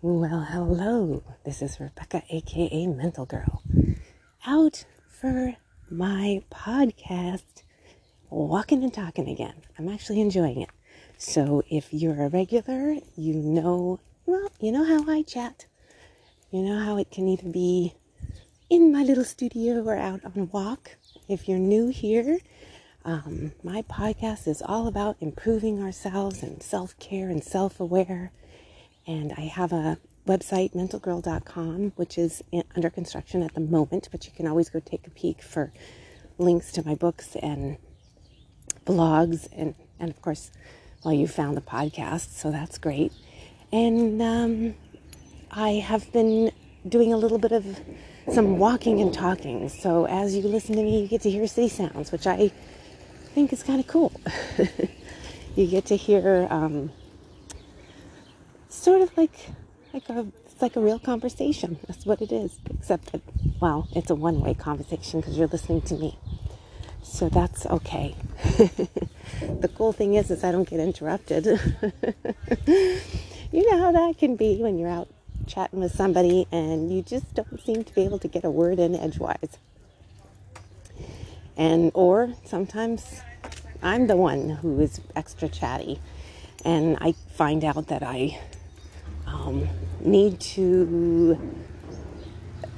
Well, hello. This is Rebecca, aka Mental Girl, out for my podcast, Walking and Talking again. I'm actually enjoying it. So, if you're a regular, you know, well, you know how I chat. You know how it can either be in my little studio or out on a walk. If you're new here, um, my podcast is all about improving ourselves and self care and self aware and I have a website, mentalgirl.com, which is in, under construction at the moment, but you can always go take a peek for links to my books and blogs, and, and of course, well, you found the podcast, so that's great. And um, I have been doing a little bit of some walking and talking. So as you listen to me, you get to hear city sounds, which I think is kind of cool. you get to hear um, sort of like like a it's like a real conversation. That's what it is. Except that well, it's a one-way conversation because you're listening to me. So that's okay. the cool thing is is I don't get interrupted. you know how that can be when you're out chatting with somebody and you just don't seem to be able to get a word in edgewise. And or sometimes I'm the one who is extra chatty and I find out that I um, need to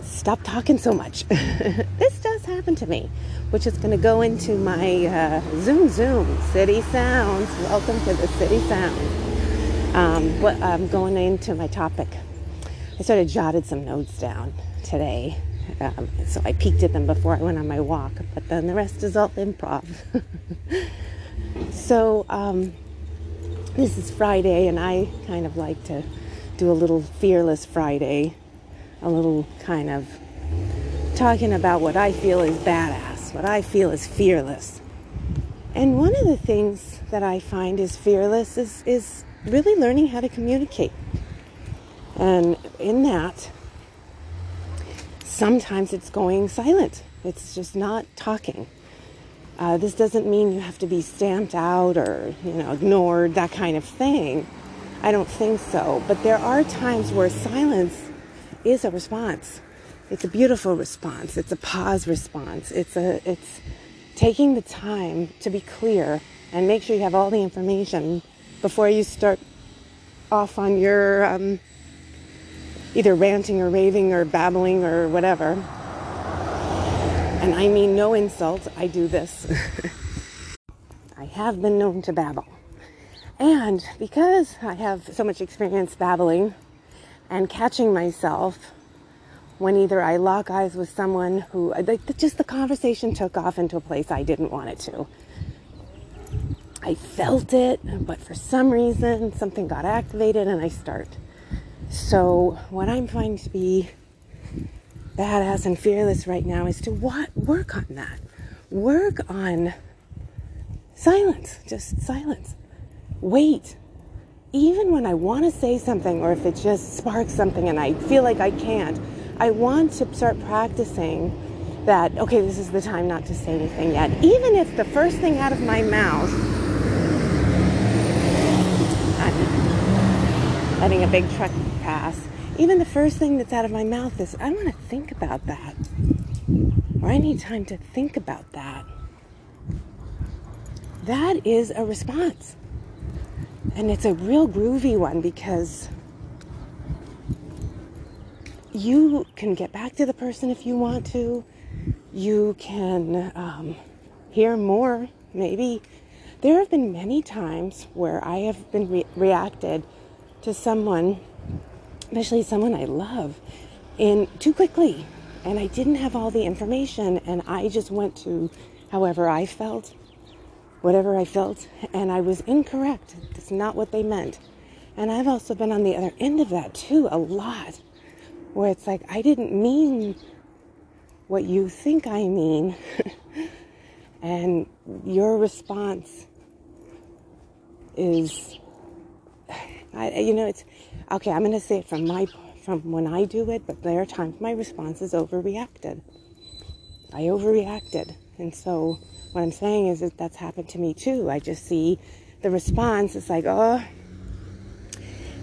stop talking so much. this does happen to me, which is going to go into my uh, Zoom Zoom City Sounds. Welcome to the City Sounds. Um, what, I'm going into my topic. I sort of jotted some notes down today. Um, so I peeked at them before I went on my walk, but then the rest is all improv. so um, this is Friday, and I kind of like to do a little Fearless Friday, a little kind of talking about what I feel is badass, what I feel is fearless. And one of the things that I find is fearless is, is really learning how to communicate. And in that, sometimes it's going silent, it's just not talking. Uh, this doesn't mean you have to be stamped out or you know ignored that kind of thing I don't think so. But there are times where silence is a response. It's a beautiful response. It's a pause response. It's a it's taking the time to be clear and make sure you have all the information before you start off on your um, either ranting or raving or babbling or whatever. And I mean no insult. I do this. I have been known to babble. And because I have so much experience babbling and catching myself when either I lock eyes with someone who like just the conversation took off into a place I didn't want it to. I felt it, but for some reason something got activated and I start. So what I'm trying to be badass and fearless right now is to what work on that. Work on silence, just silence wait. Even when I want to say something or if it just sparks something and I feel like I can't, I want to start practicing that, okay, this is the time not to say anything yet. Even if the first thing out of my mouth, I'm letting a big truck pass, even the first thing that's out of my mouth is, I want to think about that. Or I need time to think about that. That is a response. And it's a real groovy one because you can get back to the person if you want to. You can um, hear more, maybe. There have been many times where I have been re- reacted to someone, especially someone I love, in too quickly, and I didn't have all the information, and I just went to however I felt, whatever I felt, and I was incorrect. That's not what they meant. And I've also been on the other end of that too, a lot, where it's like, I didn't mean what you think I mean. and your response is, I, you know, it's okay. I'm going to say it from my from when I do it, but there are times my response is overreacted. I overreacted, and so what I'm saying is that that's happened to me too. I just see the response. It's like, oh,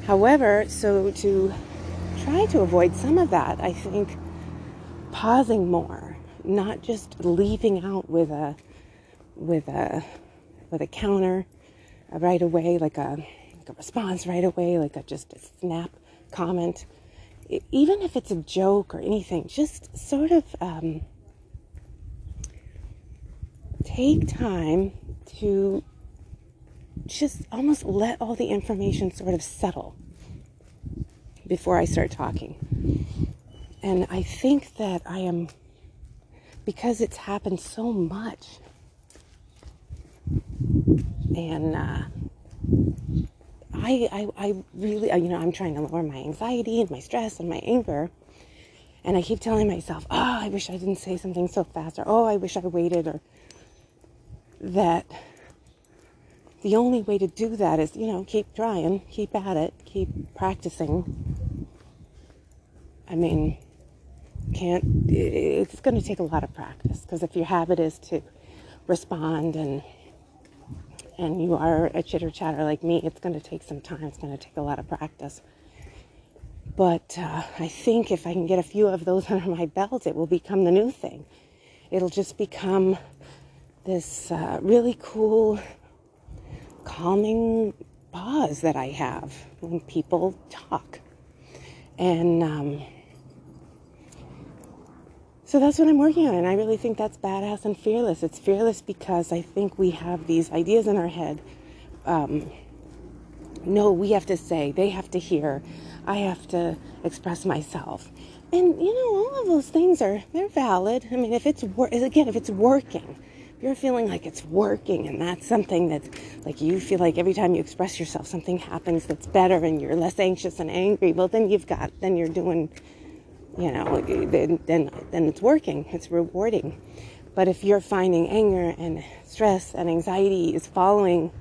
However, so to try to avoid some of that, I think pausing more, not just leaving out with a with a with a counter right away, like a, like a response right away, like a just a snap comment, even if it's a joke or anything, just sort of um, take time to just almost let all the information sort of settle before I start talking. And I think that I am, because it's happened so much, and uh, I, I, I really, you know, I'm trying to lower my anxiety and my stress and my anger. And I keep telling myself, oh, I wish I didn't say something so fast, or oh, I wish I waited, or that the only way to do that is, you know, keep trying, keep at it, keep practicing. I mean, can't, it's going to take a lot of practice because if your habit is to respond and and you are a chitter chatter like me, it's going to take some time. It's going to take a lot of practice. But uh, I think if I can get a few of those under my belt, it will become the new thing. It'll just become this uh, really cool, calming pause that I have when people talk. And um, so that's what I'm working on. And I really think that's badass and fearless. It's fearless because I think we have these ideas in our head. Um, no, we have to say, they have to hear, I have to express myself. And you know, all of those things are they're valid. I mean, if it's wor- again, if it's working, if you're feeling like it's working and that's something that's like you feel like every time you express yourself something happens that's better and you're less anxious and angry, well then you've got then you're doing you know, then, then, then it's working, it's rewarding. But if you're finding anger and stress and anxiety is following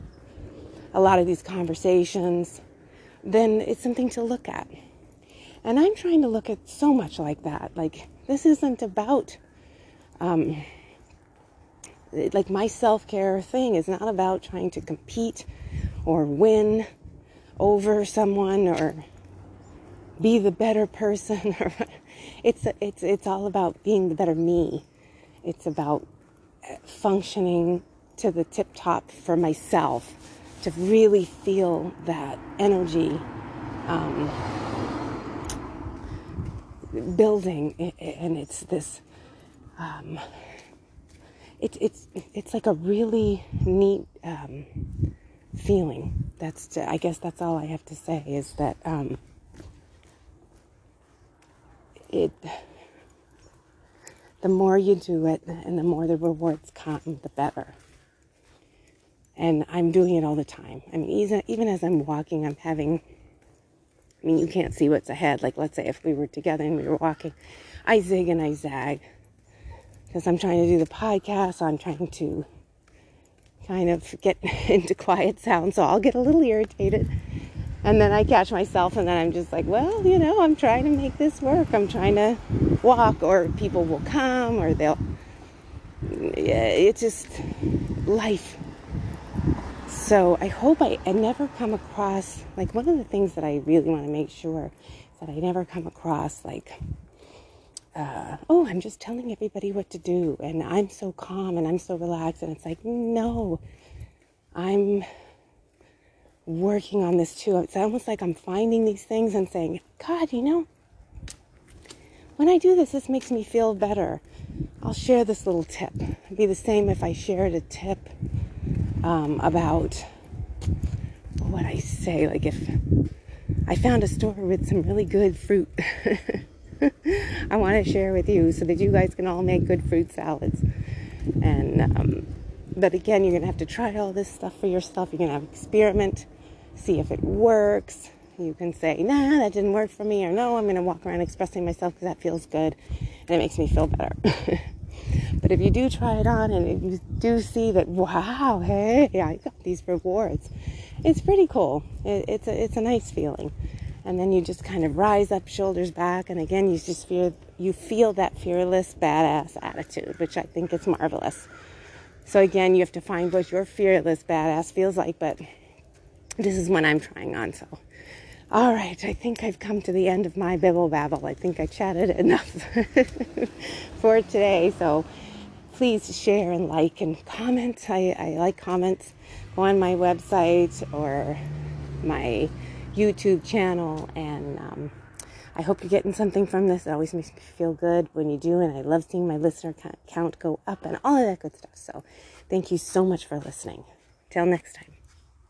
a lot of these conversations, then it's something to look at. And I'm trying to look at so much like that. Like, this isn't about, um, like, my self care thing is not about trying to compete or win over someone or be the better person it's it's it's all about being the better me. It's about uh, functioning to the tip top for myself to really feel that energy um, building and it's this um, it, it's it's like a really neat um, feeling that's i guess that's all i have to say is that um, it the more you do it and the more the rewards come, the better. And I'm doing it all the time. I mean, even, even as I'm walking, I'm having, I mean, you can't see what's ahead. Like, let's say if we were together and we were walking, I zig and I zag because I'm trying to do the podcast. I'm trying to kind of get into quiet sound. So I'll get a little irritated and then I catch myself, and then I'm just like, well, you know, I'm trying to make this work. I'm trying to walk, or people will come, or they'll. Yeah, it's just life. So I hope I, I never come across, like, one of the things that I really want to make sure that I never come across, like, uh, oh, I'm just telling everybody what to do, and I'm so calm and I'm so relaxed. And it's like, no, I'm working on this too. It's almost like I'm finding these things and saying, God, you know, when I do this, this makes me feel better. I'll share this little tip. It'd be the same if I shared a tip um, about what I say. Like if I found a store with some really good fruit, I want to share with you so that you guys can all make good fruit salads. And um, but again, you're gonna have to try all this stuff for yourself. You're have to experiment see if it works. You can say, nah, that didn't work for me, or no, I'm going to walk around expressing myself because that feels good and it makes me feel better. but if you do try it on and you do see that, wow, hey, I got these rewards, it's pretty cool. It, it's, a, it's a nice feeling. And then you just kind of rise up, shoulders back, and again, you just feel you feel that fearless, badass attitude, which I think is marvelous. So again, you have to find what your fearless, badass feels like, but this is what I'm trying on. So All right, I think I've come to the end of my bibble babble. I think I chatted enough for today. So please share and like and comment. I, I like comments. Go on my website or my YouTube channel. And um, I hope you're getting something from this. It always makes me feel good when you do. And I love seeing my listener count go up and all of that good stuff. So thank you so much for listening. Till next time.